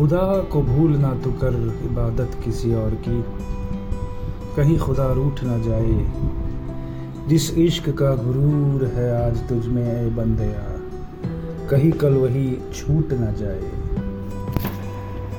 खुदा को भूल ना तो कर इबादत किसी और की। कहीं खुदा रूठ ना जाए। जिस इश्क का गुरूर है आज तुझ में, ए बंदया कहीं कल वही छूट ना जाए।